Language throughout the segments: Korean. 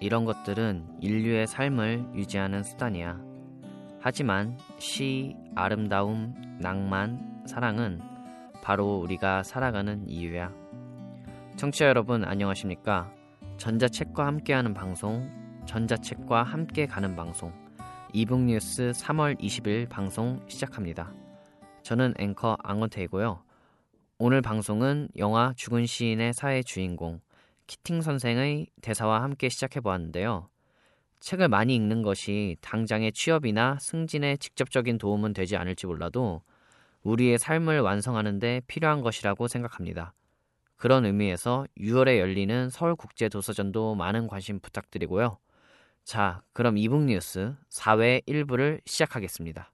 이런 것들은 인류의 삶을 유지하는 수단이야. 하지만 시, 아름다움, 낭만, 사랑은 바로 우리가 살아가는 이유야. 청취자 여러분 안녕하십니까? 전자책과 함께하는 방송, 전자책과 함께 가는 방송, 이북뉴스 3월 20일 방송 시작합니다. 저는 앵커 앙원태이고요. 오늘 방송은 영화 죽은 시인의 사회 주인공 키팅 선생의 대사와 함께 시작해 보았는데요. 책을 많이 읽는 것이 당장의 취업이나 승진에 직접적인 도움은 되지 않을지 몰라도 우리의 삶을 완성하는 데 필요한 것이라고 생각합니다. 그런 의미에서 6월에 열리는 서울국제도서전도 많은 관심 부탁드리고요. 자, 그럼 이북 뉴스 4회 1부를 시작하겠습니다.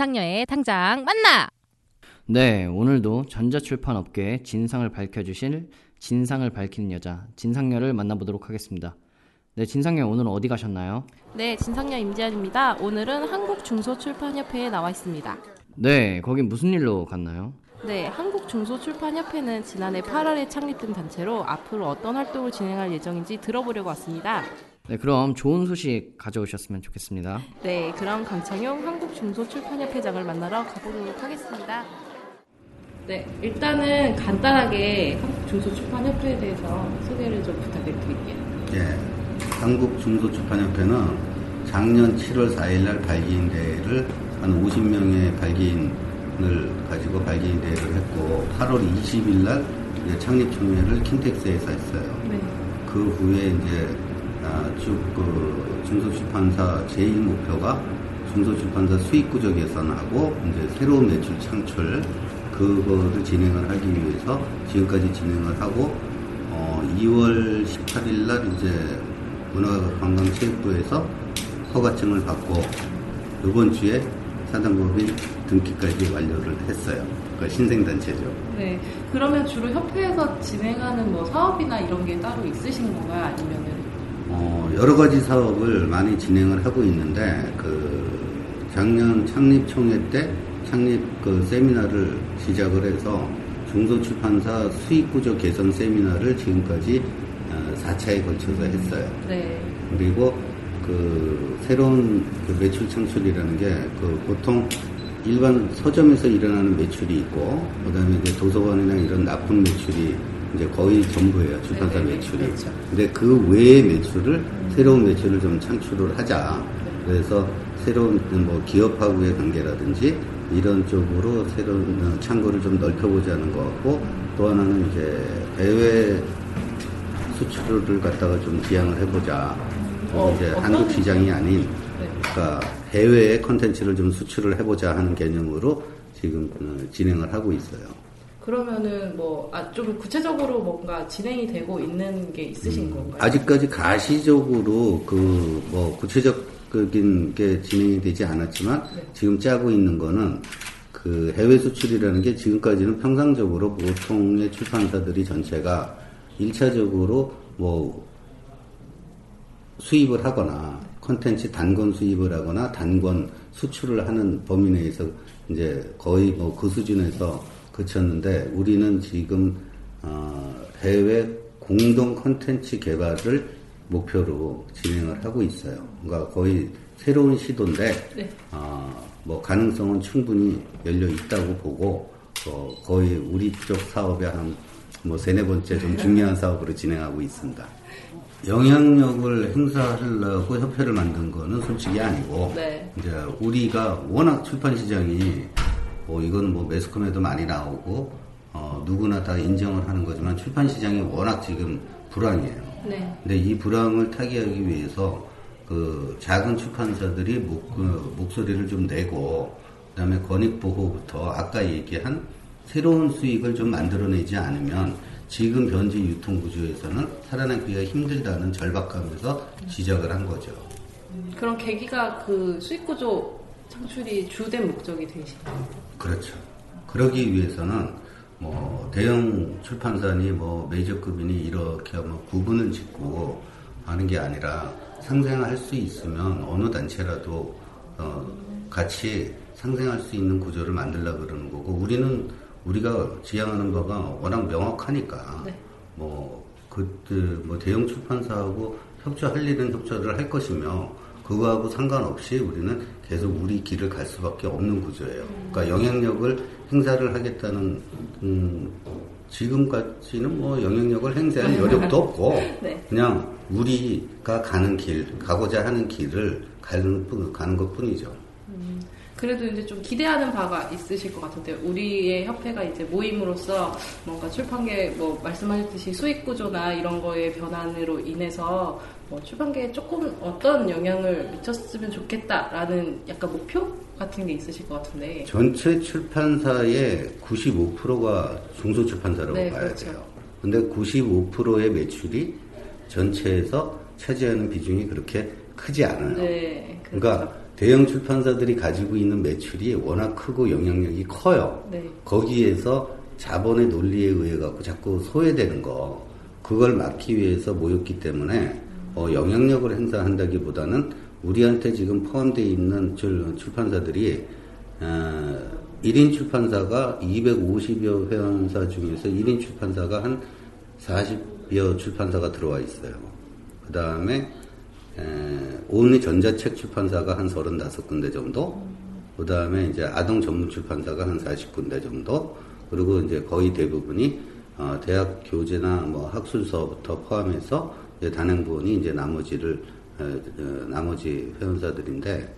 진상녀의 당장 만나! 네, 오늘도 전자출판 업계의 진상을 밝혀주실 진상을 밝히는 여자 진상녀를 만나보도록 하겠습니다. 네, 진상녀 오늘은 어디 가셨나요? 네, 진상녀 임지연입니다. 오늘은 한국중소출판협회에 나와 있습니다. 네, 거긴 무슨 일로 갔나요? 네, 한국중소출판협회는 지난해 8월에 창립된 단체로 앞으로 어떤 활동을 진행할 예정인지 들어보려고 왔습니다. 네, 그럼 좋은 소식 가져오셨으면 좋겠습니다. 네, 그럼 강창용 한국중소출판협회장을 만나러 가보도록 하겠습니다. 네, 일단은 간단하게 한국중소출판협회에 대해서 소개를 좀 부탁드릴게요. 예, 한국중소출판협회는 작년 7월 4일 날 발기인 대회를 한 50명의 발기인을 가지고 발기인 대회를 했고 8월 20일 날 이제 창립 총회를 킨텍스에서 했어요. 네. 그 후에 이제 아, 쭉그 중소출판사 제1 목표가 중소출판사 수익 구조 개선하고 이제 새로운 매출 창출 그거를 진행을 하기 위해서 지금까지 진행을 하고 어, 2월 18일 날 이제 문화관광체육부에서 허가증을 받고 이번 주에 사단법인 등기까지 완료를 했어요. 그 신생단체죠. 네, 그러면 주로 협회에서 진행하는 뭐 사업이나 이런 게 따로 있으신 건가요? 아니면은 어, 여러 가지 사업을 많이 진행을 하고 있는데 그 작년 창립 총회 때 창립 그 세미나를 시작을 해서 중소출판사 수익구조 개선 세미나를 지금까지 4차에 걸쳐서 했어요. 네. 그리고 그 새로운 그 매출 창출이라는 게 그 보통 일반 서점에서 일어나는 매출이 있고 그다음에 이제 도서관이나 이런 납품 매출이 이제 거의 전부예요 출판사 네, 네, 매출이. 그렇죠. 근데 그 외의 매출을 새로운 매출을 좀 창출을 하자. 그래서 새로운 뭐 기업하고의 관계라든지 이런 쪽으로 새로운 창구를 좀 넓혀보자는 거 같고 또 하나는 이제 해외 수출을 갖다가 좀 지향을 해보자. 어, 이제 어떤 한국 시장이 아닌 네. 그러니까 해외의 컨텐츠를 좀 수출을 해보자 하는 개념으로 지금 어, 진행을 하고 있어요. 그러면은 뭐아좀 구체적으로 뭔가 진행이 되고 있는 게 있으신 건가요? 아직까지 가시적으로 그 뭐 구체적인 게 진행이 되지 않았지만 네. 지금 짜고 있는 거는 그 해외 수출이라는 게 지금까지는 평상적으로 보통의 출판사들이 전체가 일차적으로 뭐 수입을 하거나 컨텐츠 단권 수입을 하거나 단권 수출을 하는 범위 내에서 이제 거의 뭐 그 수준에서 그쳤는데 우리는 지금 어, 해외 공동 컨텐츠 개발을 목표로 진행을 하고 있어요. 그러니까 거의 새로운 시도인데 네. 어, 뭐 가능성은 충분히 열려 있다고 보고 어, 거의 우리 쪽 사업의 한뭐 세네 번째 좀 중요한 사업으로 진행하고 있습니다. 영향력을 행사하려고 협회를 만든 거는 솔직히 아니고 네. 이제 우리가 워낙 출판 시장이 뭐 이건 뭐 매스컴에도 많이 나오고 어, 누구나 다 인정을 하는 거지만 출판 시장이 워낙 지금 불황이에요. 네. 근데 이 불황을 타개하기 위해서 그 작은 출판사들이 목, 그 목소리를 좀 내고 그다음에 권익 보호부터 아까 얘기한 새로운 수익을 좀 만들어내지 않으면 지금 현재 유통 구조에서는 살아남기가 힘들다는 절박감에서 시작을 한 거죠. 그런 계기가 그 수익 구조 창출이 주된 목적이 되시나요? 그렇죠. 그러기 위해서는 뭐 대형 출판사니 뭐 메이저급이니 이렇게 뭐 구분을 짓고 하는 게 아니라 상생할 수 있으면 어느 단체라도 어 같이 상생할 수 있는 구조를 만들려고 그러는 거고 우리는 우리가 지향하는 바가 워낙 명확하니까 네. 뭐 그때 뭐 대형 출판사하고 협조할 일은 협조를 할 것이며 그거하고 상관없이 우리는 계속 우리 길을 갈 수밖에 없는 구조예요. 그러니까 영향력을 행사를 하겠다는 음, 지금까지는 뭐 영향력을 행사할 여력도 없고 네. 그냥 우리가 가는 길, 가고자 하는 길을 가는, 뿐- 가는 것 뿐이죠. 그래도 이제 좀 기대하는 바가 있으실 것 같은데 우리의 협회가 이제 모임으로써 뭔가 출판계 뭐 말씀하셨듯이 수익 구조나 이런 거의 변환으로 인해서 뭐 출판계에 조금 어떤 영향을 미쳤으면 좋겠다라는 약간 목표 같은 게 있으실 것 같은데 전체 출판사의 95%가 중소출판사라고 네, 봐야 그렇죠. 돼요. 근데 95%의 매출이 전체에서 차지하는 비중이 그렇게 크지 않아요. 네, 그렇죠. 그러니까 대형 출판사들이 가지고 있는 매출이 워낙 크고 영향력이 커요. 네. 거기에서 자본의 논리에 의해 갖고 자꾸 소외되는 거 그걸 막기 위해서 모였기 때문에 어, 영향력을 행사한다기보다는 우리한테 지금 포함되어 있는 출, 출판사들이 어, 1인 출판사가 250여 회원사 중에서 1인 출판사가 한 40여 출판사가 들어와 있어요. 그 다음에 온리 전자책 출판사가 한 35군데 정도, 그 다음에 이제 아동 전문 출판사가 한 40군데 정도, 그리고 이제 거의 대부분이 어, 대학 교재나 뭐 학술서부터 포함해서 단행본이 이제 나머지를 어, 어, 나머지 회원사들인데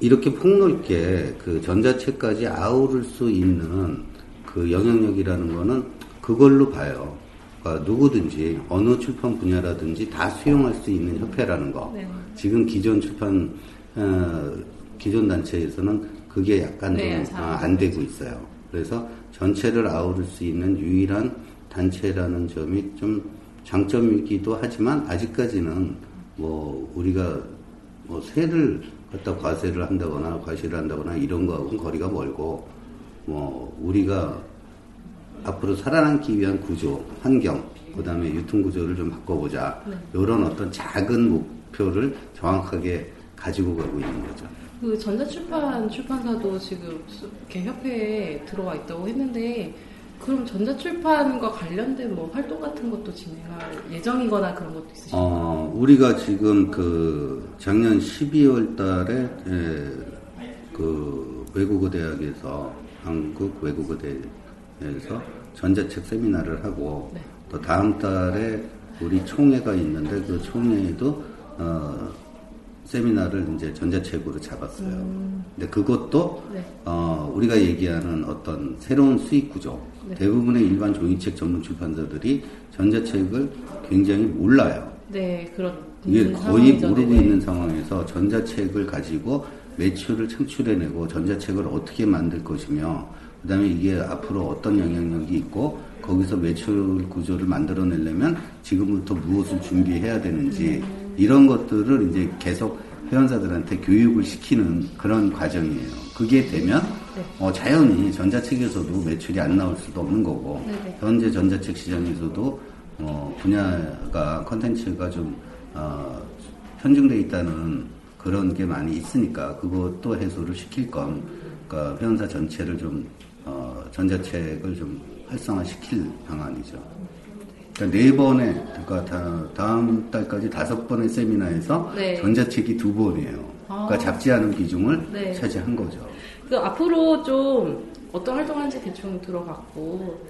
이렇게 폭넓게 그 전자책까지 아우를 수 있는 그 영향력이라는 거는 그걸로 봐요. 그러니까 누구든지 어느 출판 분야라든지 다 수용할 수 있는 협회라는 거. 네. 지금 기존 출판 어, 기존 단체에서는 그게 약간 네, 좀잘 아, 안 되고 있어요. 그래서 전체를 아우를 수 있는 유일한 단체라는 점이 좀 장점이기도 하지만 아직까지는 뭐 우리가 뭐 세를 갖다 과세를 한다거나 과시를 한다거나 이런 거하고는 거리가 멀고 뭐 우리가 앞으로 살아남기 위한 구조, 환경, 그 다음에 유통 구조를 좀 바꿔보자. 이런 어떤 작은 목표를 정확하게 가지고 가고 있는 거죠. 그 전자출판 출판사도 지금 수- 이렇게 협회에 들어와 있다고 했는데 그럼 전자출판과 관련된 뭐 활동 같은 것도 진행할 예정이거나 그런 것도 있으신가요? 어, 우리가 지금 그 작년 12월 달에 에, 그 외국어 대학에서 한국 외국어 대에서 전자책 세미나를 하고 네. 또 다음 달에 우리 총회가 있는데 그 총회에도 어, 세미나를 이제 전자책으로 잡았어요. 근데 그것도 네. 어, 우리가 얘기하는 어떤 새로운 수익 구조. 네. 대부분의 일반 종이책 전문 출판사들이 전자책을 굉장히 몰라요. 네, 그런 이게 거의 상황이죠. 모르고 네네. 있는 상황에서 전자책을 가지고 매출을 창출해내고 전자책을 어떻게 만들 것이며 그다음에 이게 앞으로 어떤 영향력이 있고 거기서 매출 구조를 만들어내려면 지금부터 무엇을 준비해야 되는지 이런 것들을 이제 계속 회원사들한테 교육을 시키는 그런 과정이에요. 그게 되면 어, 자연히 전자책에서도 매출이 안 나올 수도 없는 거고 네네. 현재 전자책 시장에서도 어, 분야가 컨텐츠가 좀 어, 편중돼 있다는 그런 게 많이 있으니까 그것도 해소를 시킬 건 그러니까 회원사 전체를 좀 어, 전자책을 좀 활성화시킬 방안이죠. 그러니까 네 번에 그러니까 다, 다음 달까지 다섯 번의 세미나에서 네. 전자책이 두 번이에요. 그러니까 아. 작지 않은 비중을 네. 차지한 거죠. 그 앞으로 좀 어떤 활동하는지 대충 들어갔고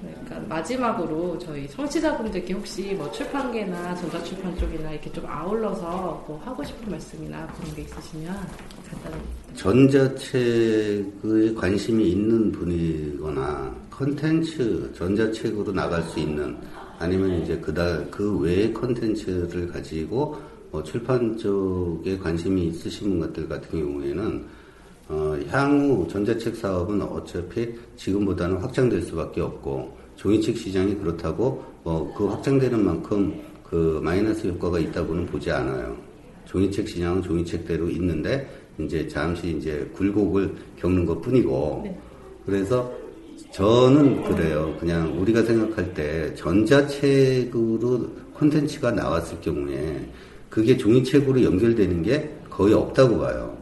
그러니까 마지막으로 저희 청취자분들께 혹시 뭐 출판계나 전자출판 쪽이나 이렇게 좀 아울러서 뭐 하고 싶은 말씀이나 그런 게 있으시면 간단히 전자책에 관심이 있는 분이거나 컨텐츠 전자책으로 나갈 수 있는 아니면 이제 그다 그 외의 컨텐츠를 가지고 뭐 출판 쪽에 관심이 있으신 것들 같은 경우에는 어, 향후 전자책 사업은 어차피 지금보다는 확장될 수밖에 없고 종이책 시장이 그렇다고 뭐그 확장되는 만큼 그 마이너스 효과가 있다고는 보지 않아요. 종이책 시장은 종이책대로 있는데 이제 잠시 이제 굴곡을 겪는 것 뿐이고 그래서 저는 그래요. 그냥 우리가 생각할 때 전자책으로 콘텐츠가 나왔을 경우에 그게 종이책으로 연결되는 게 거의 없다고 봐요.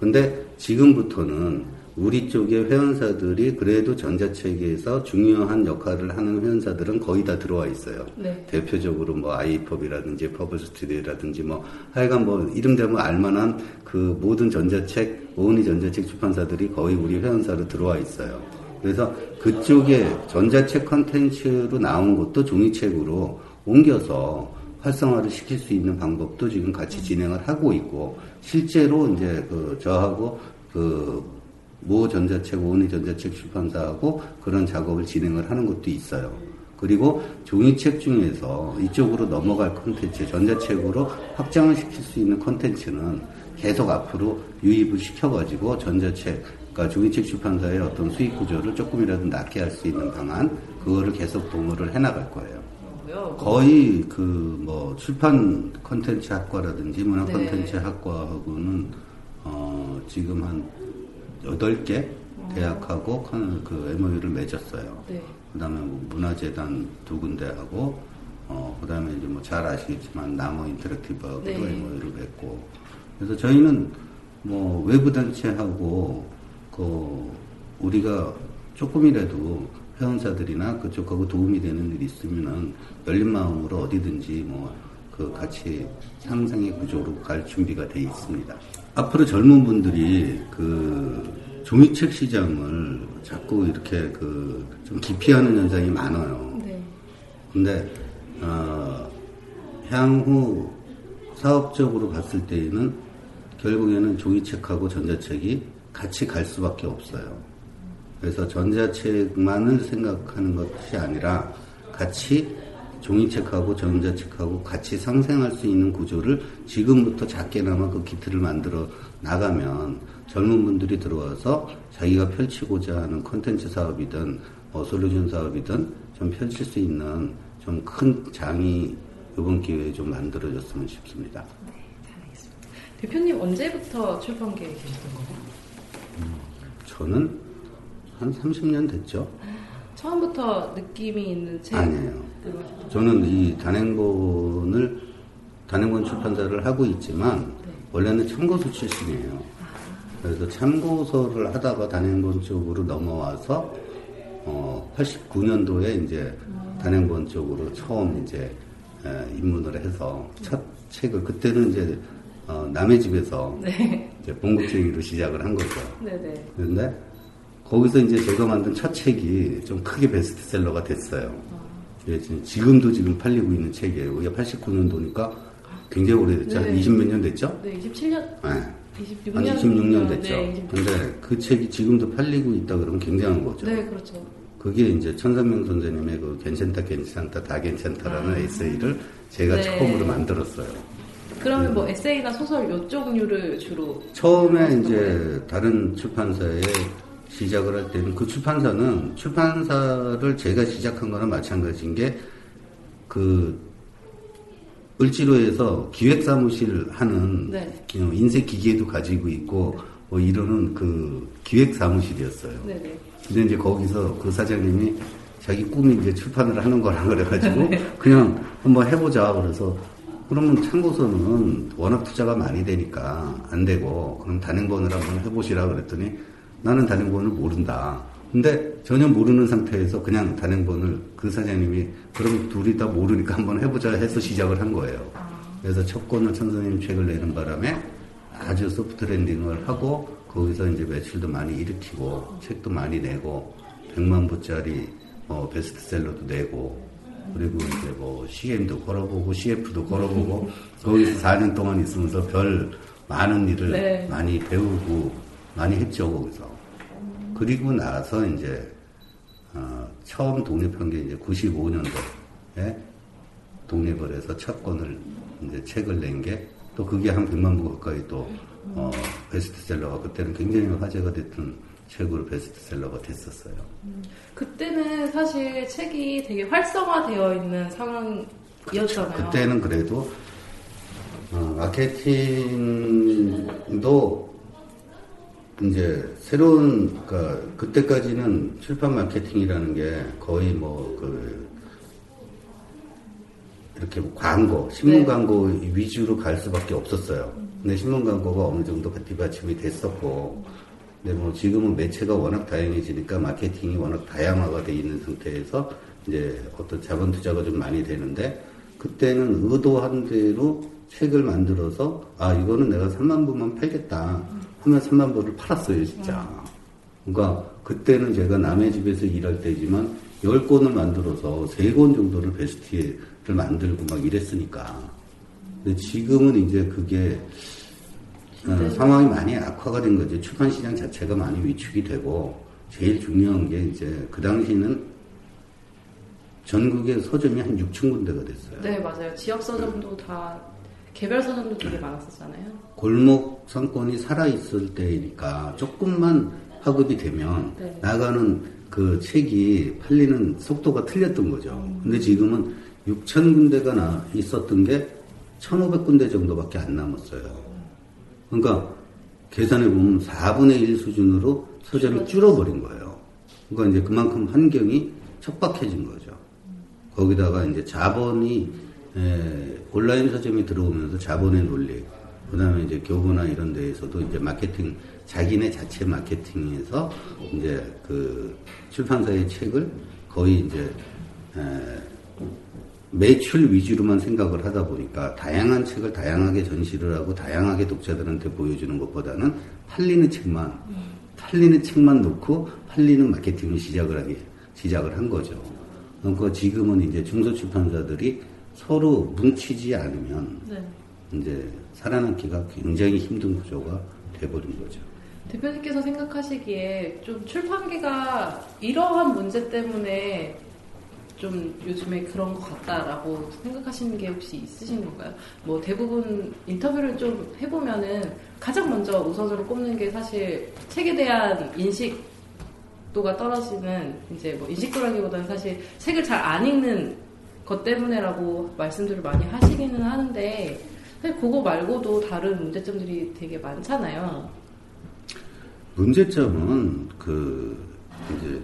근데 지금부터는 우리 쪽의 회원사들이 그래도 전자책에서 중요한 역할을 하는 회원사들은 거의 다 들어와 있어요. 네. 대표적으로 뭐 아이펍이라든지 퍼블 스튜디오라든지 뭐 하여간 뭐 이름 대면 알만한 그 모든 전자책 오은이 전자책 출판사들이 거의 우리 회원사로 들어와 있어요. 그래서 그쪽에 전자책 컨텐츠로 나온 것도 종이책으로 옮겨서 활성화를 시킬 수 있는 방법도 지금 같이 진행을 하고 있고 실제로 이제 그 저하고 그 모 전자책 오은이 전자책 출판사하고 그런 작업을 진행을 하는 것도 있어요. 그리고 종이책 중에서 이쪽으로 넘어갈 콘텐츠, 전자책으로 확장을 시킬 수 있는 콘텐츠는 계속 앞으로 유입을 시켜가지고 전자책, 그러니까 종이책 출판사의 어떤 수익 구조를 조금이라도 낮게 할 수 있는 방안, 그거를 계속 도모를 해나갈 거예요. 거의 그 뭐 출판 콘텐츠 학과라든지 문화 네. 콘텐츠 학과하고는 어 지금 한 8개 대학하고 컨- 그 MOU를 맺었어요. 네. 그다음에 뭐 문화재단 두 군데하고 어 그다음에 이제 뭐 잘 아시겠지만 나무 인터랙티브하고도 네. MOU를 맺고 그래서 저희는 뭐 외부 단체하고 그 우리가 조금이라도 회원사들이나 그쪽하고 도움이 되는 일이 있으면은 열린 마음으로 어디든지 뭐 그 같이 상생의 구조로 갈 준비가 돼 있습니다. 앞으로 젊은 분들이 그 종이책 시장을 자꾸 이렇게 그 좀 기피하는 현상이 많아요. 네. 근데 어, 향후 사업적으로 봤을 때에는 결국에는 종이책하고 전자책이 같이 갈 수밖에 없어요. 그래서 전자책만을 생각하는 것이 아니라 같이 종이책하고 전자책하고 같이 상생할 수 있는 구조를 지금부터 작게나마 그 기틀을 만들어 나가면 젊은 분들이 들어와서 자기가 펼치고자 하는 콘텐츠 사업이든 어, 솔루션 사업이든 좀 펼칠 수 있는 좀 큰 장이 이번 기회에 좀 만들어졌으면 싶습니다. 대표님 언제부터 출판계에 계셨던 거예요? 저는 한 30년 됐죠? 처음부터 느낌이 있는 책 아니에요. 저는 이 단행본을 단행본 출판사를 하고 있지만 원래는 참고서 출신이에요. 그래서 참고서를 하다가 단행본 쪽으로 넘어와서 어 89년도에 이제 단행본 쪽으로 처음 이제 에, 입문을 해서 첫 책을 그때는 이제 어, 남의 집에서 네. 이제 봉급쟁이로 시작을 한 거죠. 네네. 그런데 거기서 이제 제가 만든 첫 책이 좀 크게 베스트셀러가 됐어요. 예, 지금- 지금도 지금 팔리고 있는 책이에요. 이게 89년도니까 굉장히 오래됐죠. 네. 한20 몇 년 됐죠? 네, 27년, 네. 26년. 한 26년 됐죠. 네, 26년. 근데 그 책이 지금도 팔리고 있다 그러면 굉장한 거죠. 네, 그렇죠. 그게 이제 천상명 선생님의 그 괜찮다, 괜찮다, 다 괜찮다라는 에세이를 제가 네. 처음으로 만들었어요. 그러면 네. 뭐 에세이나 소설 요쪽류를 주로 처음에 이제 다른 출판사에 시작을 할 때는 그 출판사는 출판사를 제가 시작한 거나 마찬가지인 게 그 을지로에서 기획사무실 하는 네. 어, 인쇄 기계도 가지고 있고 뭐 이러는 그 기획사무실이었어요. 네네. 근데 이제 거기서 그 사장님이 자기 꿈이 이제 출판을 하는 거라 그래가지고 그냥 한번 해보자 그래서 그러면 참고서는 워낙 투자가 많이 되니까 안 되고 그럼 단행본을 한번 해보시라 그랬더니 나는 단행본을 모른다. 근데 전혀 모르는 상태에서 그냥 단행본을 그 사장님이 그럼 둘이 다 모르니까 한번 해보자 해서 시작을 한 거예요. 그래서 첫 권을 천선생님 책을 내는 바람에 아주 소프트 랜딩을 하고 거기서 이제 매출도 많이 일으키고 책도 많이 내고 100만 부짜리 어, 베스트셀러도 내고 그리고 이제 뭐 CM도 걸어보고 CF도 걸어보고 거기서 4년 동안 있으면서 별 많은 일을 네. 많이 배우고 많이 했죠 거기서 그리고 나서 이제 어, 처음 독립한 게 이제 95년도에 독립을 해서 첫 권을 이제 책을 낸 게 또 그게 한 100만 부 가까이 또 어, 베스트셀러가 그때는 굉장히 화제가 됐던 책으로 베스트셀러가 됐었어요. 그때는 사실 책이 되게 활성화되어 있는 상황이었잖아요. 그때는 그래도 어, 마케팅도 이제 새로운 그러니까 그때까지는 출판 마케팅이라는 게 거의 뭐그 이렇게 뭐 광고, 신문 네. 광고 위주로 갈 수밖에 없었어요. 근데 신문 광고가 어느 정도 뒷받침이 됐었고, 근데 뭐 지금은 매체가 워낙 다양해지니까 마케팅이 워낙 다양화가 돼 있는 상태에서 이제 어떤 자본 투자가 좀 많이 되는데, 그때는 의도한 대로 책을 만들어서, 아, 이거는 내가 3만 부만 팔겠다. 하면 3만 부를 팔았어요, 진짜. 그러니까 그때는 제가 남의 집에서 일할 때지만 10권을 만들어서 3권 정도를 베스트를 만들고 막 이랬으니까. 근데 지금은 이제 그게 어, 상황이 많이 악화가 된 거죠. 출판 시장 자체가 많이 위축이 되고 제일 중요한 게 이제 그 당시는 전국에 서점이 한 6천 군데가 됐어요. 네, 맞아요. 지역 서점도 다 개별 서점도 되게 많았었잖아요. 골목 상권이 살아 있을 때니까 조금만 파급이 되면 네. 나가는 그 책이 팔리는 속도가 틀렸던 거죠. 근데 지금은 6천 군데가 나 있었던 게 1,500군데 정도밖에 안 남았어요. 그러니까 계산해 보면 4분의 1 수준으로 서점이 줄어버린 거예요. 그러니까 이제 그만큼 환경이 척박해진 거죠. 거기다가 이제 자본이 에, 온라인 서점이 들어오면서 자본의 논리, 그다음에 이제 교보나 이런 데에서도 이제 마케팅 자기네 자체 마케팅에서 이제 그 출판사의 책을 거의 이제 에, 매출 위주로만 생각을 하다 보니까 다양한 책을 다양하게 전시를 하고 다양하게 독자들한테 보여주는 것보다는 팔리는 책만 팔리는 책만 놓고 팔리는 마케팅을 시작을 하게 시작을 한 거죠. 그러니까 지금은 이제 중소출판사들이 서로 뭉치지 않으면 네. 이제 살아남기가 굉장히 힘든 구조가 돼버린 거죠. 대표님께서 생각하시기에 좀 출판계가 이러한 문제 때문에 좀 요즘에 그런 것 같다라고 생각하시는 게 혹시 있으신 건가요? 뭐 대부분 인터뷰를 좀 해보면은 가장 먼저 우선으로 꼽는 게 사실 책에 대한 인식도가 떨어지는 이제 뭐 인식도라기보다는 사실 책을 잘 안 읽는 것 때문에라고 말씀들을 많이 하시기는 하는데 사실 그거 말고도 다른 문제점들이 되게 많잖아요. 문제점은 그 이제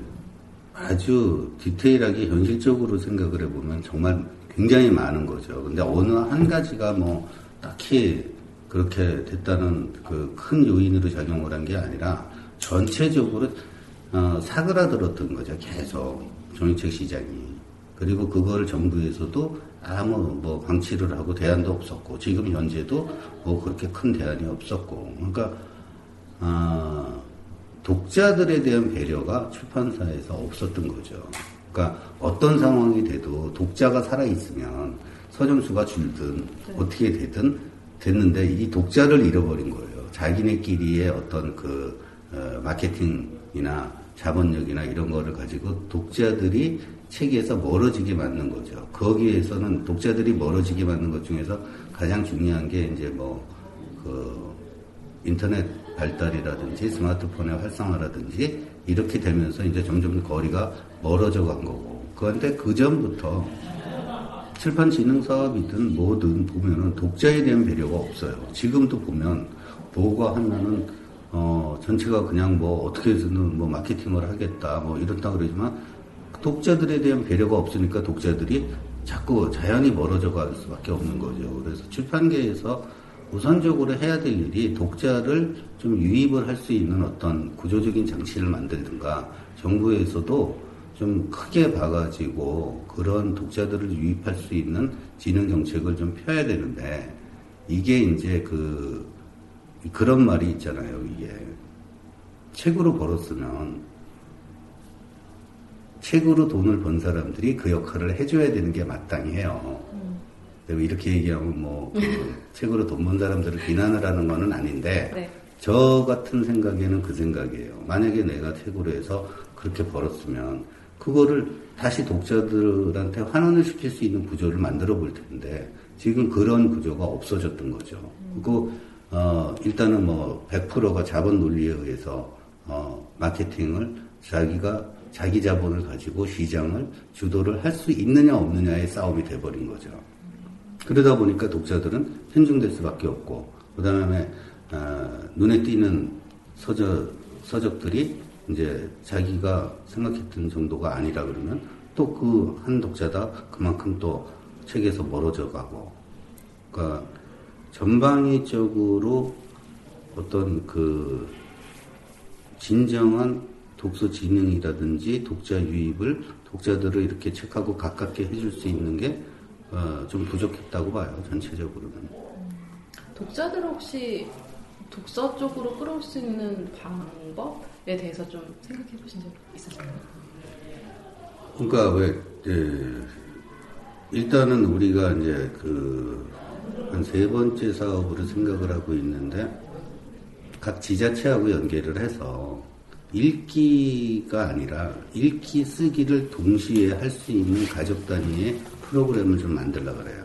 아주 디테일하게 현실적으로 생각을 해보면 정말 굉장히 많은 거죠. 근데 어느 한 가지가 뭐 딱히 그렇게 됐다는 그 큰 요인으로 작용을 한 게 아니라 전체적으로 어, 사그라들었던 거죠. 계속 종이책 시장이. 그리고 그걸 정부에서도 아무 뭐 방치를 하고 대안도 없었고 지금 현재도 뭐 그렇게 큰 대안이 없었고 그러니까 아, 독자들에 대한 배려가 출판사에서 없었던 거죠. 그러니까 어떤 상황이 돼도 독자가 살아있으면 서점 수가 줄든 어떻게 되든 됐는데 이 독자를 잃어버린 거예요. 자기네끼리의 어떤 그 어, 마케팅이나 자본력이나 이런 거를 가지고 독자들이 책에서 멀어지게 만든 거죠. 거기에서는 독자들이 멀어지게 만든 것 중에서 가장 중요한 게 이제 뭐 그 인터넷 발달이라든지 스마트폰의 활성화라든지 이렇게 되면서 이제 점점 거리가 멀어져 간 거고. 그런데 그 전부터 출판 진흥 사업이든 뭐든 보면은 독자에 대한 배려가 없어요. 지금도 보면 뭐가 하나는 어 전체가 그냥 뭐 어떻게 해서는 뭐 마케팅을 하겠다 뭐 이렇다 그러지만 독자들에 대한 배려가 없으니까 독자들이 자꾸 자연히 멀어져 갈 수밖에 없는 거죠. 그래서 출판계에서 우선적으로 해야 될 일이 독자를 좀 유입을 할 수 있는 어떤 구조적인 장치를 만들든가 정부에서도 좀 크게 봐가지고 그런 독자들을 유입할 수 있는 진흥 정책을 좀 펴야 되는데 이게 이제 그 그런 말이 있잖아요, 이게. 책으로 벌었으면 책으로 돈을 번 사람들이 그 역할을 해줘야 되는 게 마땅해요. 내가 이렇게 얘기하면 뭐, 그 책으로 돈 번 사람들을 비난을 하는 거는 아닌데, 네. 저 같은 생각에는 그 생각이에요. 만약에 내가 책으로 해서 그렇게 벌었으면, 그거를 다시 독자들한테 환원을 시킬 수 있는 구조를 만들어 볼 텐데, 지금 그런 구조가 없어졌던 거죠. 그리고, 어, 일단은 뭐, 100%가 자본 논리에 의해서, 어, 마케팅을 자기가 자기 자본을 가지고 시장을 주도를 할 수 있느냐 없느냐의 싸움이 돼버린 거죠. 그러다 보니까 독자들은 편중될 수밖에 없고, 그 다음에, 아, 눈에 띄는 서적, 서적들이 이제 자기가 생각했던 정도가 아니라 그러면 또 그 한 독자다 그만큼 또 책에서 멀어져 가고, 그러니까 전방위적으로 어떤 그 진정한 독서 진흥이라든지 독자 유입을 독자들을 이렇게 책하고 가깝게 해줄 수 있는 게 어, 좀 부족했다고 봐요, 전체적으로는. 독자들을 혹시 독서 쪽으로 끌어올 수 있는 방법에 대해서 좀 생각해 보신 적 있으신가요? 그러니까 왜, 예, 일단은 우리가 이제 그, 한 세 번째 사업으로 생각을 하고 있는데, 각 지자체하고 연계를 해서, 읽기가 아니라, 읽기, 쓰기를 동시에 할 수 있는 가족 단위의 프로그램을 좀 만들려고 그래요.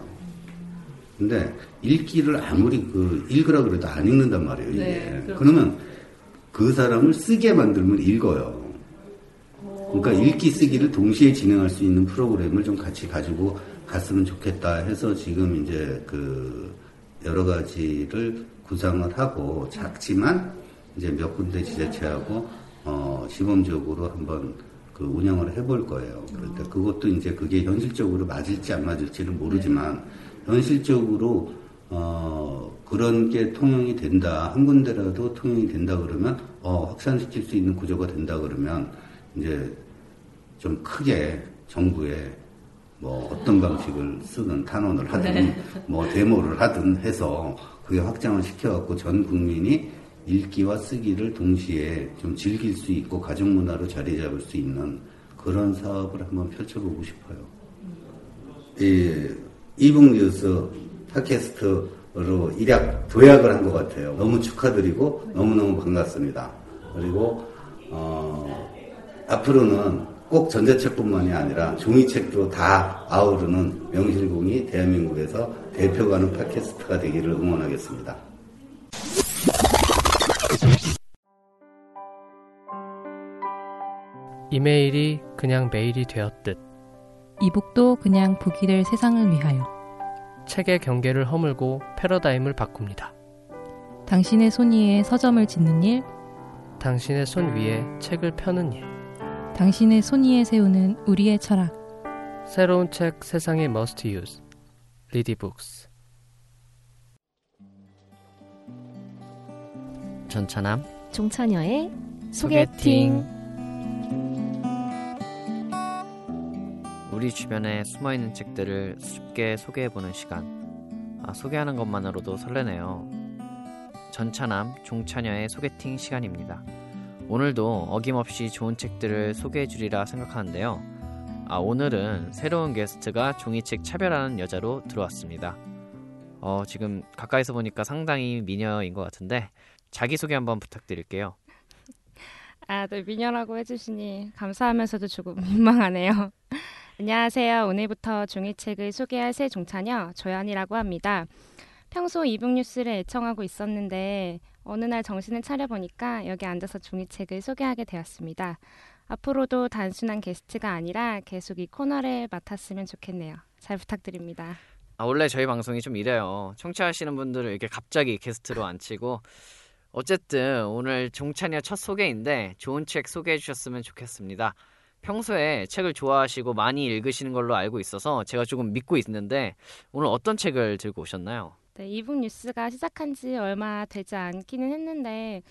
근데, 읽기를 아무리 그, 읽으라 그래도 안 읽는단 말이에요, 이게. 네, 그렇죠. 그러면, 그 사람을 쓰게 만들면 읽어요. 그러니까 읽기 쓰기를 동시에 진행할 수 있는 프로그램을 좀 같이 가지고 갔으면 좋겠다 해서 지금 이제 그 여러 가지를 구상을 하고 작지만 이제 몇 군데 지자체하고 어 시범적으로 한번 그 운영을 해볼 거예요. 그런데 그것도 이제 그게 현실적으로 맞을지 안 맞을지는 모르지만 현실적으로 어 그런 게 통용이 된다. 한 군데라도 통용이 된다 그러면 어 확산시킬 수 있는 구조가 된다 그러면 이제 좀 크게 정부에 뭐 어떤 방식을 쓰든 탄원을 하든 뭐 데모를 하든 해서 그게 확장을 시켜갖고 전 국민이 읽기와 쓰기를 동시에 좀 즐길 수 있고 가족 문화로 자리 잡을 수 있는 그런 사업을 한번 펼쳐보고 싶어요. 이 이북 뉴스 팟캐스트로 일약 도약을 한 것 같아요. 너무 축하드리고 너무너무 반갑습니다. 그리고 어, 앞으로는 꼭 전자책뿐만이 아니라 종이책도 다 아우르는 명실공히 대한민국에서 대표가는 팟캐스트가 되기를 응원하겠습니다. 이메일이 그냥 메일이 되었듯 이북도 그냥 북이 될 세상을 위하여 책의 경계를 허물고 패러다임을 바꿉니다. 당신의 손 위에 서점을 짓는 일, 당신의 손 위에 책을 펴는 일. 당신의 손 위에 세우는 우리의 철학. 새로운 책 세상의 must use. 리디북스. 전차남 종차녀의 소개팅. 우리 주변에 숨어있는 책들을 쉽게 소개해보는 시간. 아, 소개하는 것만으로도 설레네요. 전차남 종차녀의 소개팅 시간입니다. 오늘도 어김없이 좋은 책들을 소개해주리라 생각하는데요. 아, 오늘은 새로운 게스트가 종이책 차별하는 여자로 들어왔습니다. 어, 지금 가까이서 보니까 상당히 미녀인 것 같은데 자기소개 한번 부탁드릴게요. 아, 네, 미녀라고 해주시니 감사하면서도 조금 민망하네요. 안녕하세요. 오늘부터 종이책을 소개할 새 종차녀 조연이라고 합니다. 평소 이북 뉴스를 애청하고 있었는데 어느 날 정신을 차려보니까 여기 앉아서 종이책을 소개하게 되었습니다. 앞으로도 단순한 게스트가 아니라 계속 이 코너를 맡았으면 좋겠네요. 잘 부탁드립니다. 아, 원래 저희 방송이 좀 이래요. 청취하시는 분들을 이렇게 갑자기 게스트로 앉히고 어쨌든 오늘 종찬이의 첫 소개인데 좋은 책 소개해 주셨으면 좋겠습니다. 평소에 책을 좋아하시고 많이 읽으시는 걸로 알고 있어서 제가 조금 믿고 있는데 오늘 어떤 책을 들고 오셨나요? 네, 이북 뉴스가 시작한 지 얼마 되지 않기는 했는데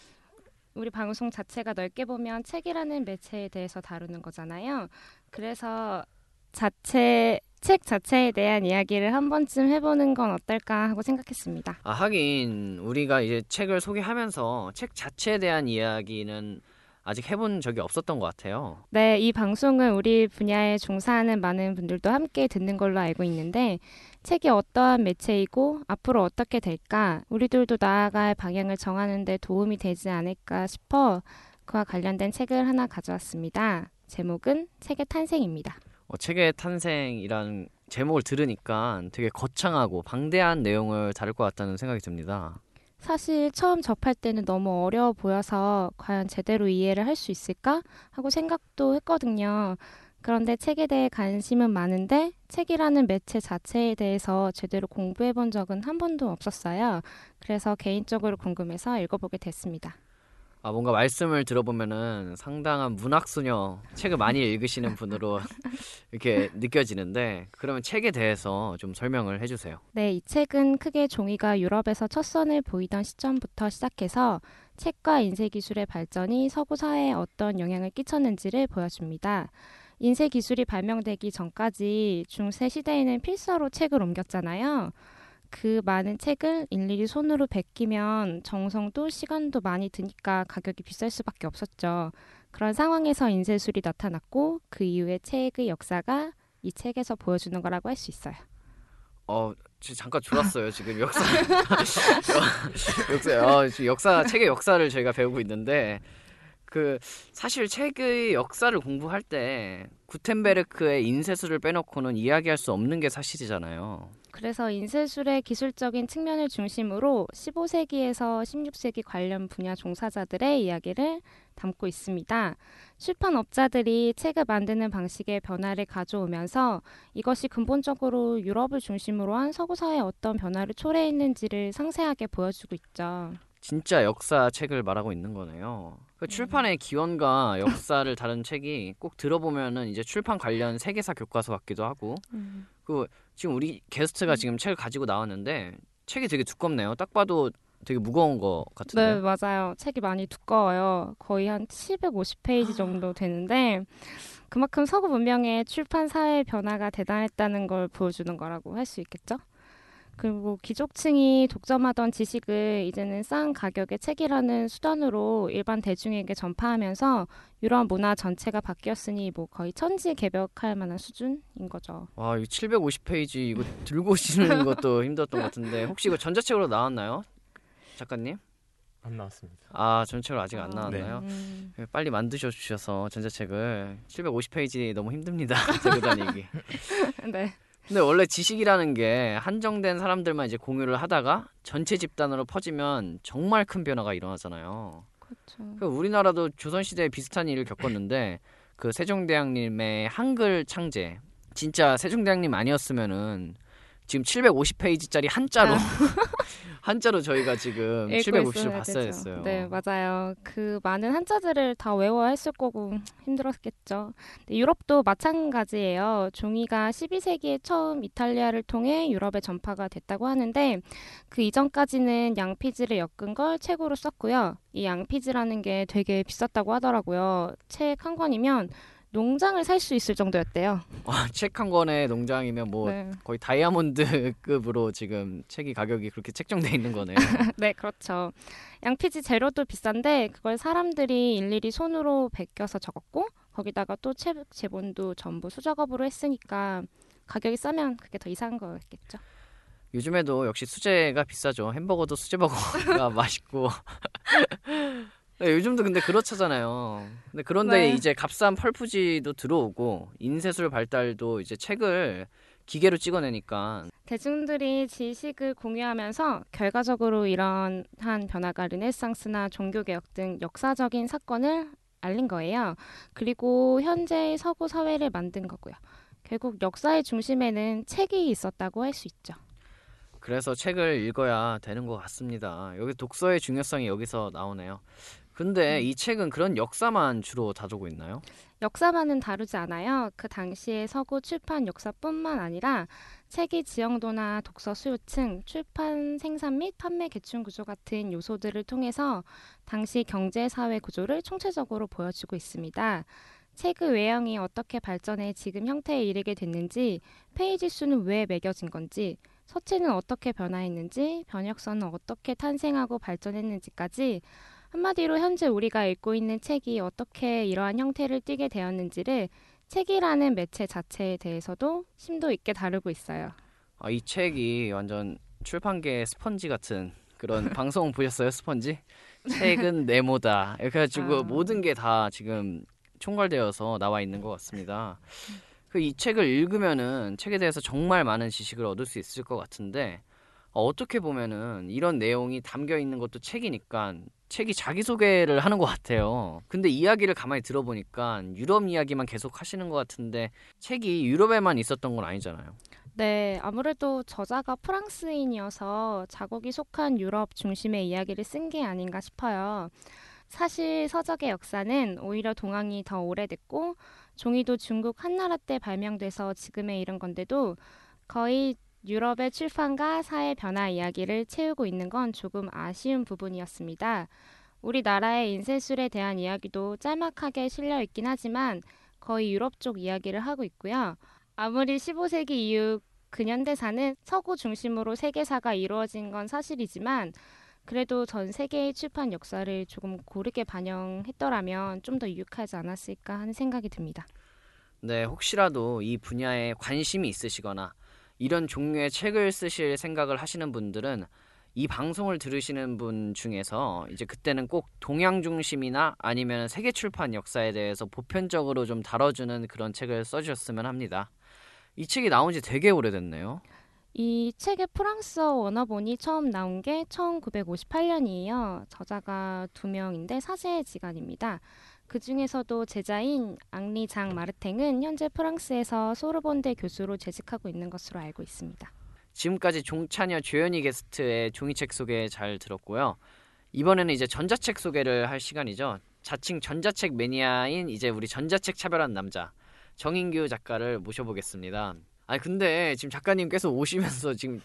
우리 방송 자체가 넓게 보면 책이라는 매체에 대해서 다루는 거잖아요. 그래서 자체 책 자체에 대한 이야기를 한 번쯤 해보는 건 어떨까 하고 생각했습니다. 아, 하긴 우리가 이제 책을 소개하면서 책 자체에 대한 이야기는 아직 해본 적이 없었던 것 같아요. 네, 이 방송은 우리 분야에 종사하는 많은 분들도 함께 듣는 걸로 알고 있는데 책이 어떠한 매체이고 앞으로 어떻게 될까 우리들도 나아갈 방향을 정하는 데 도움이 되지 않을까 싶어 그와 관련된 책을 하나 가져왔습니다. 제목은 책의 탄생입니다. 어, 책의 탄생이란 제목을 들으니까 되게 거창하고 방대한 내용을 다룰 것 같다는 생각이 듭니다. 사실 처음 접할 때는 너무 어려워 보여서 과연 제대로 이해를 할 수 있을까 하고 생각도 했거든요. 그런데 책에 대해 관심은 많은데 책이라는 매체 자체에 대해서 제대로 공부해 본 적은 한 번도 없었어요. 그래서 개인적으로 궁금해서 읽어보게 됐습니다. 아, 뭔가 말씀을 들어보면은 상당한 문학소녀 책을 많이 읽으시는 분으로 이렇게 느껴지는데 그러면 책에 대해서 좀 설명을 해주세요. 네, 이 책은 크게 종이가 유럽에서 첫 선을 보이던 시점부터 시작해서 책과 인쇄 기술의 발전이 서구 사회에 어떤 영향을 끼쳤는지를 보여줍니다. 인쇄 기술이 발명되기 전까지 중세 시대에는 필사로 책을 옮겼잖아요. 그 많은 책을 일일이 손으로 베끼면 정성도 시간도 많이 드니까 가격이 비쌀 수밖에 없었죠. 그런 상황에서 인쇄술이 나타났고 그 이후에 책의 역사가 이 책에서 보여주는 거라고 할 수 있어요. 어, 잠깐 졸았어요 지금 역사. 역사, 어, 역사 책의 역사를 저희가 배우고 있는데 그 사실 책의 역사를 공부할 때 구텐베르크의 인쇄술을 빼놓고는 이야기할 수 없는 게 사실이잖아요. 그래서 인쇄술의 기술적인 측면을 중심으로 15세기에서 16세기 관련 분야 종사자들의 이야기를 담고 있습니다. 출판업자들이 책을 만드는 방식의 변화를 가져오면서 이것이 근본적으로 유럽을 중심으로 한 서구 사회에 어떤 변화를 초래했는지를 상세하게 보여주고 있죠. 진짜 역사 책을 말하고 있는 거네요. 그 네. 출판의 기원과 역사를 다룬 책이 꼭 들어보면은 이제 출판 관련 세계사 교과서 같기도 하고 음. 그 지금 우리 게스트가 지금 책을 가지고 나왔는데 책이 되게 두껍네요. 딱 봐도 되게 무거운 거 같은데. 네, 맞아요. 책이 많이 두꺼워요. 거의 한 750페이지 정도 되는데 그만큼 서구 문명의 출판 사회 변화가 대단했다는 걸 보여주는 거라고 할 수 있겠죠? 그리고 귀족층이 독점하던 지식을 이제는 싼 가격의 책이라는 수단으로 일반 대중에게 전파하면서 유럽 문화 전체가 바뀌었으니 뭐 거의 천지 개벽할 만한 수준인 거죠. 와, 이 750페이지 이거 들고 오시는 것도 힘들었던 것 같은데 혹시 이거 전자책으로 나왔나요? 작가님? 안 나왔습니다. 아, 전자책으로 아직 안 네. 나왔나요? 음. 빨리 만드셔 주셔서 전자책을 750페이지 너무 힘듭니다. 들고 다니기. 네. 근데 원래 지식이라는 게 한정된 사람들만 이제 공유를 하다가 전체 집단으로 퍼지면 정말 큰 변화가 일어나잖아요. 그렇죠. 그 우리나라도 조선 시대에 비슷한 일을 겪었는데 그 세종대왕님의 한글 창제 진짜 세종대왕님 아니었으면은 지금 750페이지짜리 한자로 한자로 저희가 지금 읽고 750을 있어야 봤어야 되죠. 했어요. 네, 맞아요. 그 많은 한자들을 다 외워야 했을 거고 힘들었겠죠. 근데 유럽도 마찬가지예요. 종이가 12세기에 처음 이탈리아를 통해 유럽에 전파가 됐다고 하는데 그 이전까지는 양피지를 엮은 걸 책으로 썼고요. 이 양피지라는 게 되게 비쌌다고 하더라고요. 책 한 권이면 농장을 살 수 있을 정도였대요. 와, 책 한 권에 농장이면 뭐 네. 거의 다이아몬드급으로 지금 책이 가격이 그렇게 책정돼 있는 거네요. 네, 그렇죠. 양피지 재료도 비싼데 그걸 사람들이 일일이 손으로 베껴서 적었고 거기다가 또 책 제본도 전부 수작업으로 했으니까 가격이 싸면 그게 더 이상한 거였겠죠. 요즘에도 역시 수제가 비싸죠. 햄버거도 수제버거가 맛있고. 네, 요즘도 근데 그렇잖아요. 근데 그런데 네. 이제 값싼 펄프지도 들어오고 인쇄술 발달도 이제 책을 기계로 찍어내니까 대중들이 지식을 공유하면서 결과적으로 이러한 변화가 르네상스나 종교개혁 등 역사적인 사건을 알린 거예요. 그리고 현재의 서구 사회를 만든 거고요. 결국 역사의 중심에는 책이 있었다고 할 수 있죠. 그래서 책을 읽어야 되는 것 같습니다. 여기 독서의 중요성이 여기서 나오네요. 근데 이 책은 그런 역사만 주로 다루고 있나요? 역사만은 다루지 않아요. 그 당시의 서구 출판 역사뿐만 아니라 책의 지형도나 독서 수요층, 출판 생산 및 판매 계층 구조 같은 요소들을 통해서 당시 경제 사회 구조를 총체적으로 보여주고 있습니다. 책의 외형이 어떻게 발전해 지금 형태에 이르게 됐는지, 페이지 수는 왜 매겨진 건지, 서체는 어떻게 변화했는지, 변혁선은 어떻게 탄생하고 발전했는지까지 한마디로 현재 우리가 읽고 있는 책이 어떻게 이러한 형태를 띠게 되었는지를 책이라는 매체 자체에 대해서도 심도 있게 다루고 있어요. 아, 이 책이 완전 출판계 스펀지 같은 그런 방송 보셨어요? 스펀지? 책은 네모다. 이렇게 해가지고 아. 모든 게 다 지금 총괄되어서 나와 있는 것 같습니다. 그 이 책을 읽으면은 책에 대해서 정말 많은 지식을 얻을 수 있을 것 같은데 어, 어떻게 보면은 이런 내용이 담겨 있는 것도 책이니까 책이 자기소개를 하는 것 같아요. 근데 이야기를 가만히 들어보니까 유럽 이야기만 계속 하시는 것 같은데 책이 유럽에만 있었던 건 아니잖아요. 네, 아무래도 저자가 프랑스인이어서 자국이 속한 유럽 중심의 이야기를 쓴 게 아닌가 싶어요. 사실 서적의 역사는 오히려 동항이 더 오래됐고 종이도 중국 한나라 때 발명돼서 지금에 이른 건데도 거의 유럽의 출판과 사회 변화 이야기를 채우고 있는 건 조금 아쉬운 부분이었습니다. 우리나라의 인쇄술에 대한 이야기도 짤막하게 실려 있긴 하지만 거의 유럽 쪽 이야기를 하고 있고요. 아무리 15세기 이후 근현대사는 서구 중심으로 세계사가 이루어진 건 사실이지만 그래도 전 세계의 출판 역사를 조금 고르게 반영했더라면 좀 더 유익하지 않았을까 하는 생각이 듭니다. 네, 혹시라도 이 분야에 관심이 있으시거나 이런 종류의 책을 쓰실 생각을 하시는 분들은 이 방송을 들으시는 분 중에서 이제 그때는 꼭 동양 중심이나 아니면 세계 출판 역사에 대해서 보편적으로 좀 다뤄주는 그런 책을 써주셨으면 합니다. 이 책이 나온 지 되게 오래됐네요. 이 책의 프랑스어 원어본이 처음 나온 게 1958년이에요. 저자가 두 명인데 사제의 지간입니다. 그 중에서도 제자인 앙리 장 마르탱은 현재 프랑스에서 소르본대 교수로 재직하고 있는 것으로 알고 있습니다. 지금까지 종차녀 조연희 게스트의 종이책 소개 잘 들었고요. 이번에는 이제 전자책 소개를 할 시간이죠. 자칭 전자책 매니아인 이제 우리 전자책 차별한 남자 정인규 작가를 모셔보겠습니다. 아니 근데 지금 작가님 계속 오시면서 지금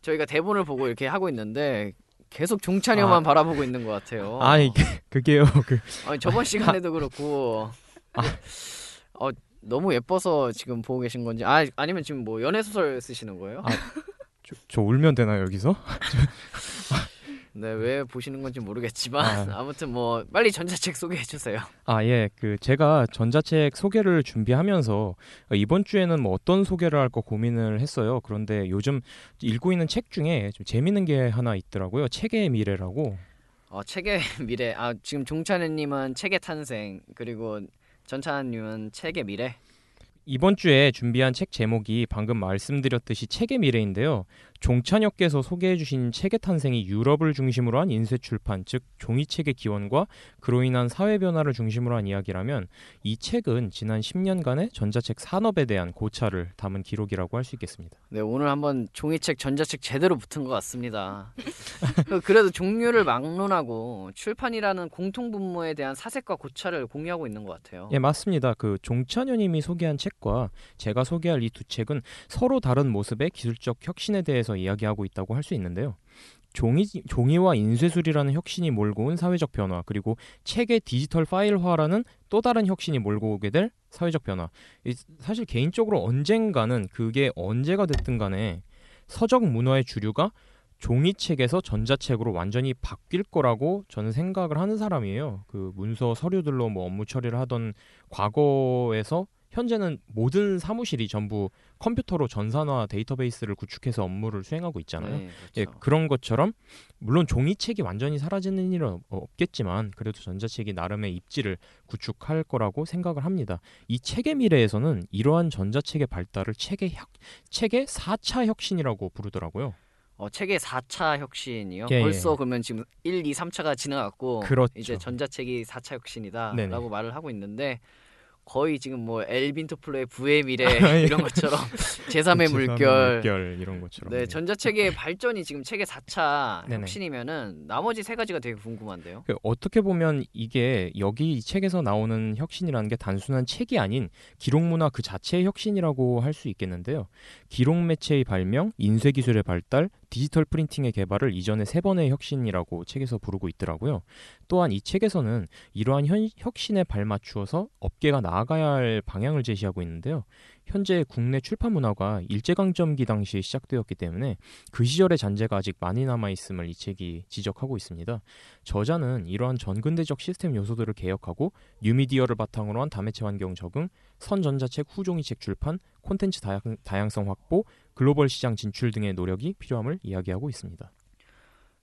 저희가 대본을 보고 이렇게 하고 있는데 계속 종차녀만 아. 바라보고 있는 것 같아요. 아니 그게요. 그 아니, 저번 시간에도 그렇고 어, 너무 예뻐서 지금 보고 계신 건지 아 아니면 지금 뭐 연애 소설 쓰시는 거예요? 아. 저, 저 울면 되나요 여기서? 네 왜 보시는 건지 모르겠지만 아. 아. 무튼뭐 빨리 전자책 소개해 주세요. 아 예, 그 제가 전자책 소개를 준비하면서 이번 주에는 뭐 어떤 소개를 할까 고민을 했어요. 그런데 요즘 읽고 있는 책 중에 좀 재밌는 게 하나 있더라고요. 책의 미래라고. 어, 책의 미래. 아 지금 종찬우님은 책의 탄생 그리고 전찬우님은 책의 미래. 이번 주에 준비한 책 제목이 방금 말씀드렸듯이 책의 미래인데요. 종찬혁께서 소개해 주신 책의 탄생이 유럽을 중심으로 한 인쇄 출판, 즉 종이책의 기원과 그로 인한 사회 변화를 중심으로 한 이야기라면 이 책은 지난 10년간의 전자책 산업에 대한 고찰을 담은 기록이라고 할 수 있겠습니다. 네 오늘 한번 종이책 전자책 제대로 붙은 것 같습니다. 그- 그래도 종류를 막론하고 출판이라는 공통 분모에 대한 사색과 고찰을 공유하고 있는 것 같아요. 예, 맞습니다. 그 종찬현 님이 소개한 책과 제가 소개할 이 두 책은 서로 다른 모습의 기술적 혁신에 대해 서 이야기하고 있다고 할 수 있는데요. 종이, 종이와 인쇄술이라는 혁신이 몰고 온 사회적 변화, 그리고 책의 디지털 파일화라는 또 다른 혁신이 몰고 오게 될 사회적 변화. 이- 사실 개인적으로 언젠가는 그게 언제가 됐든 간에 서적 문화의 주류가 종이책에서 전자책으로 완전히 바뀔 거라고 저는 생각을 하는 사람이에요. 그 문서 서류들로 뭐 업무 처리를 하던 과거에서 현재는 모든 사무실이 전부 컴퓨터로 전산화 데이터베이스를 구축해서 업무를 수행하고 있잖아요. 네, 예, 그렇죠. 그런 것처럼 물론 종이책이 완전히 사라지는 일은 없- 없겠지만 그래도 전자책이 나름의 입지를 구축할 거라고 생각을 합니다. 이 책의 미래에서는 이러한 전자책의 발달을 책의 혁, 책의 4차 혁신이라고 부르더라고요. 어, 책의 4차 혁신이요. 예, 벌써 예. 그러면 지금 1, 2, 3차가 지나갔고 그렇죠. 이제 전자책이 4차 혁신이다라고. 말을 하고 있는데 거의 지금 뭐 엘빈 토플로의 부의 미래 이런 것처럼 제3의 물결 물결 이런 것처럼. 네, 전자책의 발전이 지금 책의 4차 네네. 혁신이면은 나머지 세 가지가 되게 궁금한데요. 그 어떻게 보면 이게 여기 이 책에서 나오는 혁신이라는 게 단순한 책이 아닌 기록 문화 그 자체의 혁신이라고 할 수 있겠는데요. 기록 매체의 발명, 인쇄 기술의 발달, 디지털 프린팅의 개발을 이전에 세 번의 혁신이라고 책에서 부르고 있더라고요. 또한 이 책에서는 이러한 현, 혁신에 발맞추어서 업계가 나아가야 할 방향을 제시하고 있는데요. 현재 국내 출판 문화가 일제강점기 당시에 시작되었기 때문에 그 시절의 잔재가 아직 많이 남아 있음을 이 책이 지적하고 있습니다. 저자는 이러한 전근대적 시스템 요소들을 개혁하고 뉴미디어를 바탕으로 한 다매체 환경 적응, 선전자책 후종이책 출판, 콘텐츠 다양, 다양성 확보, 글로벌 시장 진출 등의 노력이 필요함을 이야기하고 있습니다.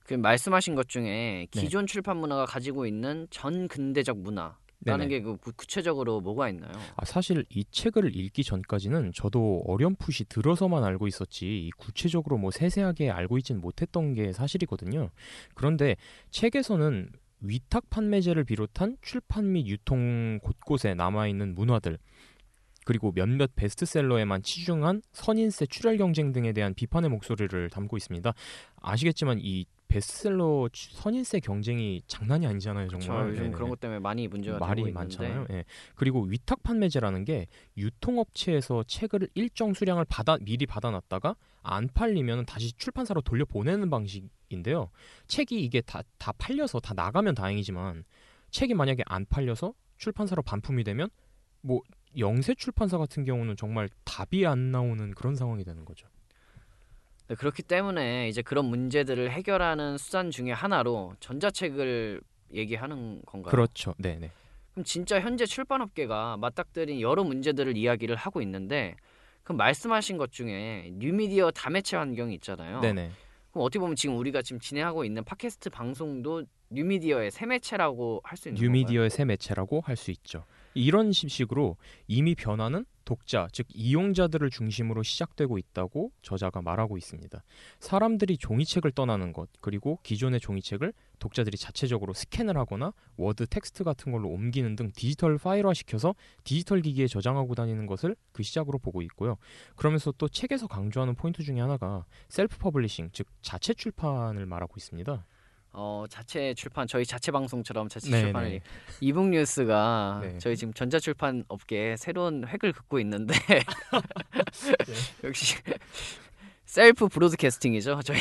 그 말씀하신 것 중에 기존 네. 출판 문화가 가지고 있는 전근대적 문화 라는 게 그 구체적으로 뭐가 있나요? 아, 사실 이 책을 읽기 전까지는 저도 어렴풋이 들어서만 알고 있었지 구체적으로 뭐 세세하게 알고 있지는 못했던 게 사실이거든요. 그런데 책에서는 위탁 판매제를 비롯한 출판 및 유통 곳곳에 남아 있는 문화들 그리고 몇몇 베스트셀러에만 치중한 선인세 출혈 경쟁 등에 대한 비판의 목소리를 담고 있습니다. 아시겠지만 이 베스트셀러 선인세 경쟁이 장난이 아니잖아요, 정말. 그쵸, 요즘 네네. 그런 것 때문에 많이 문제가 말이 많잖아요. 예. 그리고 위탁 판매제라는 게 유통업체에서 책을 일정 수량을 받아 미리 받아놨다가 안 팔리면 다시 출판사로 돌려 보내는 방식인데요. 책이 이게 다 다 팔려서 다 나가면 다행이지만 책이 만약에 안 팔려서 출판사로 반품이 되면 뭐 영세 출판사 같은 경우는 정말 답이 안 나오는 그런 상황이 되는 거죠. 네, 그렇기 때문에 이제 그런 문제들을 해결하는 수단 중에 하나로 전자책을 얘기하는 건가요? 그렇죠. 네, 네. 그럼 진짜 현재 출판업계가 맞닥뜨린 여러 문제들을 이야기를 하고 있는데 그럼 말씀하신 것 중에 뉴미디어 다매체 환경이 있잖아요. 네네. 그럼 어떻게 보면 지금 우리가 지금 진행하고 있는 팟캐스트 방송도 뉴미디어의 새 매체라고 할 수 있는 뉴미디어의 새 매체라고 할 수 있죠. 이런 식으로 이미 변화는 독자, 즉 이용자들을 중심으로 시작되고 있다고 저자가 말하고 있습니다. 사람들이 종이책을 떠나는 것, 그리고 기존의 종이책을 독자들이 자체적으로 스캔을 하거나 워드 텍스트 같은 걸로 옮기는 등 디지털 파일화 시켜서 디지털 기기에 저장하고 다니는 것을 그 시작으로 보고 있고요. 그러면서 또 책에서 강조하는 포인트 중에 하나가 self publishing, 즉 자체 출판을 말하고 있습니다. 어, 자체 출판 저희 자체 방송처럼 자체 네 출판을 네. 이북 뉴스가 네. 저희 지금 전자 출판 업계에 새로운 획을 긋고 있는데 네. 역시 셀프 브로드캐스팅이죠 저희.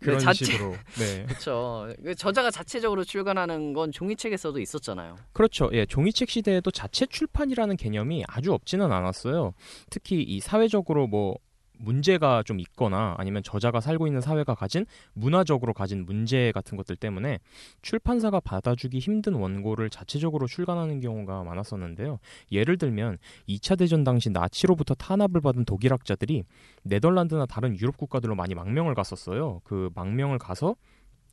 그런 자체, 식으로. 네. 그렇죠 저자가 자체적으로 출간하는 건 종이책에서도 있었잖아요. 그렇죠. 예 종이책 시대에도 자체 출판이라는 개념이 아주 없지는 않았어요. 특히 이 사회적으로 뭐 문제가 좀 있거나 아니면 저자가 살고 있는 사회가 가진 문화적으로 가진 문제 같은 것들 때문에 출판사가 받아주기 힘든 원고를 자체적으로 출간하는 경우가 많았었는데요. 예를 들면 2차 대전 당시 나치로부터 탄압을 받은 독일학자들이 네덜란드나 다른 유럽 국가들로 많이 망명을 갔었어요. 그 망명을 가서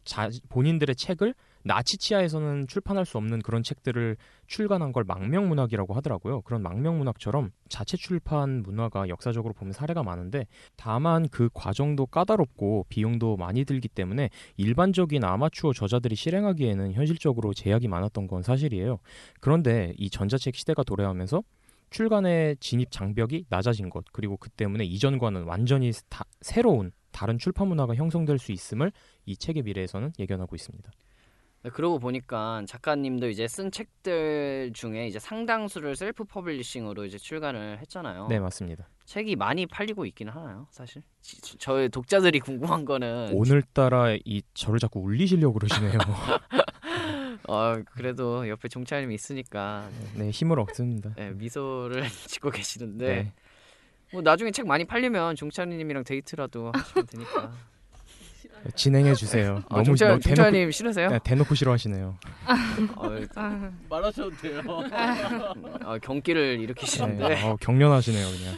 자, 본인들의 책을 나치 치하에서는 출판할 수 없는 그런 책들을 출간한 걸 망명 문학이라고 하더라고요. 그런 망명 문학처럼 자체 출판 문화가 역사적으로 보면 사례가 많은데 다만 그 과정도 까다롭고 비용도 많이 들기 때문에 일반적인 아마추어 저자들이 실행하기에는 현실적으로 제약이 많았던 건 사실이에요. 그런데 이 전자책 시대가 도래하면서 출간의 진입 장벽이 낮아진 것 그리고 그 때문에 이전과는 완전히 다, 새로운 다른 출판 문화가 형성될 수 있음을 이 책의 미래에서는 예견하고 있습니다. 네, 그러고 보니까 작가님도 이제 쓴 책들 중에 이제 상당수를 self publishing으로 이제 출간을 했잖아요. 네, 맞습니다. 책이 많이 팔리고 있기는 하나요, 사실? 저희 독자들이 궁금한 거는 오늘따라 이 저를 자꾸 울리시려고 그러시네요. 어, 그래도 옆에 종차님이 있으니까 네, 힘을 얻습니다. 네, 미소를 짓고 계시는데 네. 뭐 나중에 책 많이 팔리면 종차님이랑 데이트라도 하시면 되니까. 진행해 주세요. 아, 너무 종 대놓고, 싫으세요? 네, 대놓고 싫어하시네요. 아, 말하셔도 돼요. 아, 경기를 일으키시는데 네, 어, 경련하시네요, 그냥.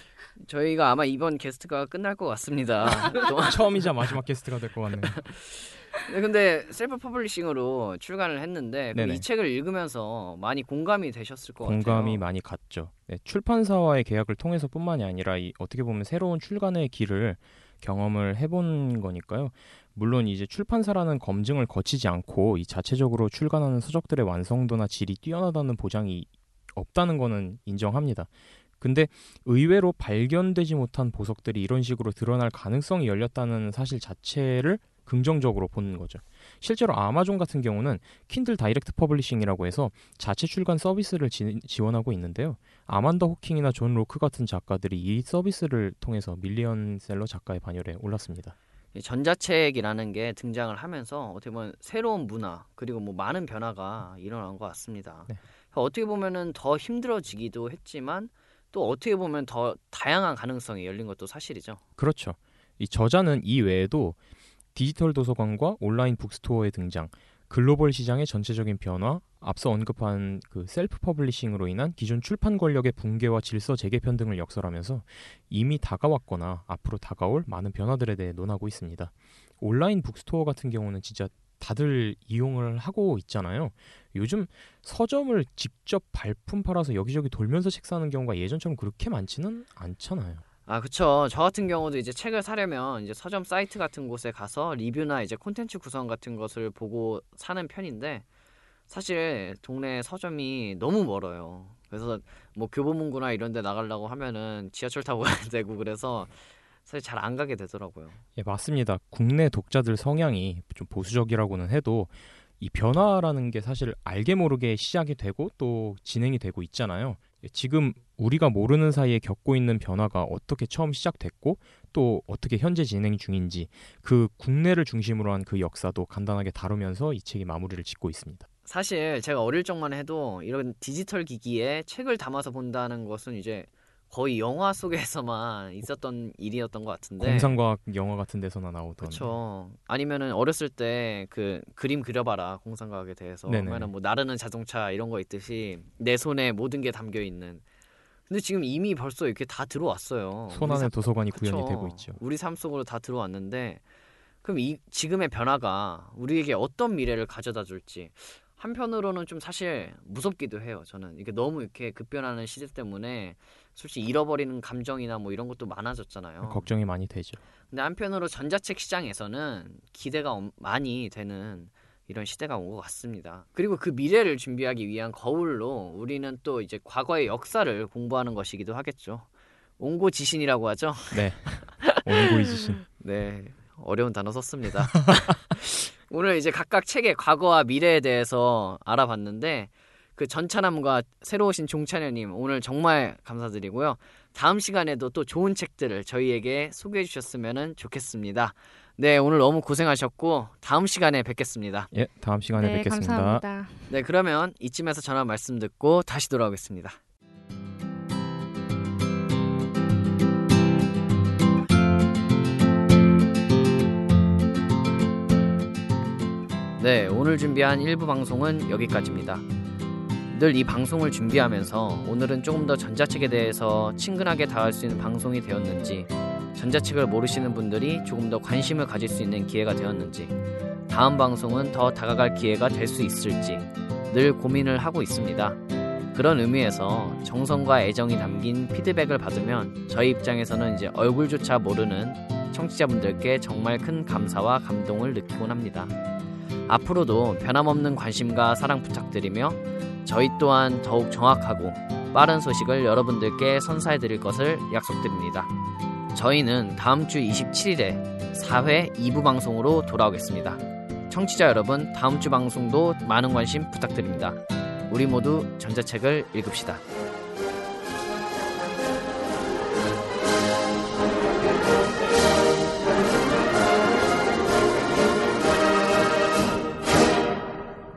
저희가 아마 이번 게스트가 끝날 것 같습니다. 처음이자 마지막 게스트가 될 것 같네요. 네, 근데 self publishing으로 출간을 했는데 이 책을 읽으면서 많이 공감이 되셨을 것 공감이 같아요. 공감이 많이 갔죠. 네, 출판사와의 계약을 통해서뿐만이 아니라 이, 어떻게 보면 새로운 출간의 길을 경험을 해본 거니까요. 물론 이제 출판사라는 검증을 거치지 않고 이 자체적으로 출간하는 서적들의 완성도나 질이 뛰어나다는 보장이 없다는 거는 인정합니다. 근데 의외로 발견되지 못한 보석들이 이런 식으로 드러날 가능성이 열렸다는 사실 자체를 긍정적으로 보는 거죠. 실제로 아마존 같은 경우는 Kindle Direct Publishing이라고 해서 자체 출간 서비스를 지, 원하고 있는데요. 아만다 호킹이나 존 로크 같은 작가들이 이 서비스를 통해서 밀리언셀러 작가의 반열에 올랐습니다. 전자책이라는 게 등장을 하면서 어떻게 보면 새로운 문화 그리고 뭐 많은 변화가 일어난 것 같습니다. 네. 어떻게 보면은 더 힘들어지기도 했지만 또 어떻게 보면 더 다양한 가능성이 열린 것도 사실이죠. 그렇죠. 이 저자는 이 외에도 디지털 도서관과 온라인 bookstore의 등장, 글로벌 시장의 전체적인 변화, 앞서 언급한 그 self publishing으로 인한 기존 출판 권력의 붕괴와 질서 재개편 등을 역설하면서 이미 다가왔거나 앞으로 다가올 많은 변화들에 대해 논하고 있습니다. 온라인 bookstore 같은 경우는 진짜 다들 이용을 하고 있잖아요. 요즘 서점을 직접 발품 팔아서 여기저기 돌면서 책 사는 경우가 예전처럼 그렇게 많지는 않잖아요. 아, 그쵸. 저 같은 경우도 이제 책을 사려면 이제 서점 사이트 같은 곳에 가서 리뷰나 이제 콘텐츠 구성 같은 것을 보고 사는 편인데 사실 동네 서점이 너무 멀어요. 그래서 뭐 교보문고나 이런 데 나가려고 하면은 지하철 타고 가야 되고 그래서 사실 잘 안 가게 되더라고요. 예, 맞습니다. 국내 독자들 성향이 좀 보수적이라고는 해도 이 변화라는 게 사실 알게 모르게 시작이 되고 또 진행이 되고 있잖아요. 지금 우리가 모르는 사이에 겪고 있는 변화가 어떻게 처음 시작됐고 또 어떻게 현재 진행 중인지 그 국내를 중심으로 한 그 역사도 간단하게 다루면서 이 책이 마무리를 짓고 있습니다. 사실 제가 어릴 적만 해도 이런 디지털 기기에 책을 담아서 본다는 것은 이제 거의 영화 속에서만 있었던 일이었던 것 같은데. 공상과학 영화 같은 데서나 나오던. 그렇죠 아니면은 어렸을 때 그 그림 그려봐라 공상과학에 대해서. 그러면 뭐 나르는 자동차 이런 거 있듯이 내 손에 모든 게 담겨 있는. 근데 지금 이미 벌써 이렇게 다 들어왔어요. 손 안에 도서관이 구현이 그쵸? 되고 있죠. 우리 삶 속으로 다 들어왔는데 그럼 이 지금의 변화가 우리에게 어떤 미래를 가져다 줄지. 한편으로는 좀 사실 무섭기도 해요. 저는. 이게 너무 이렇게 급변하는 시대 때문에 솔직히 잃어버리는 감정이나 뭐 이런 것도 많아졌잖아요. 걱정이 많이 되죠. 근데 한편으로 전자책 시장에서는 기대가 많이 되는 이런 시대가 온 것 같습니다. 그리고 그 미래를 준비하기 위한 거울로 우리는 또 이제 과거의 역사를 공부하는 것이기도 하겠죠. 옹고 지신이라고 하죠. 네. 옹고이지신. 네. 어려운 단어 썼습니다. 오늘 이제 각각 책의 과거와 미래에 대해서 알아봤는데 그 전차남과 새로 오신 종찬현님 오늘 정말 감사드리고요. 다음 시간에도 또 좋은 책들을 저희에게 소개해 주셨으면 좋겠습니다. 네, 오늘 너무 고생하셨고 다음 시간에 뵙겠습니다. 예, 다음 시간에 네, 뵙겠습니다. 감사합니다. 네, 그러면 이쯤에서 전화 말씀 듣고 다시 돌아오겠습니다. 네, 오늘 준비한 일부 방송은 여기까지입니다. 늘 이 방송을 준비하면서 오늘은 조금 더 전자책에 대해서 친근하게 다할 수 있는 방송이 되었는지, 전자책을 모르시는 분들이 조금 더 관심을 가질 수 있는 기회가 되었는지, 다음 방송은 더 다가갈 기회가 될 수 있을지 늘 고민을 하고 있습니다. 그런 의미에서 정성과 애정이 담긴 피드백을 받으면 저희 입장에서는 이제 얼굴조차 모르는 청취자분들께 정말 큰 감사와 감동을 느끼곤 합니다. 앞으로도 변함없는 관심과 사랑 부탁드리며 저희 또한 더욱 정확하고 빠른 소식을 여러분들께 선사해 드릴 것을 약속드립니다. 저희는 다음 주 27일에 4회 2부 방송으로 돌아오겠습니다. 청취자 여러분, 다음 주 방송도 많은 관심 부탁드립니다. 우리 모두 전자책을 읽읍시다.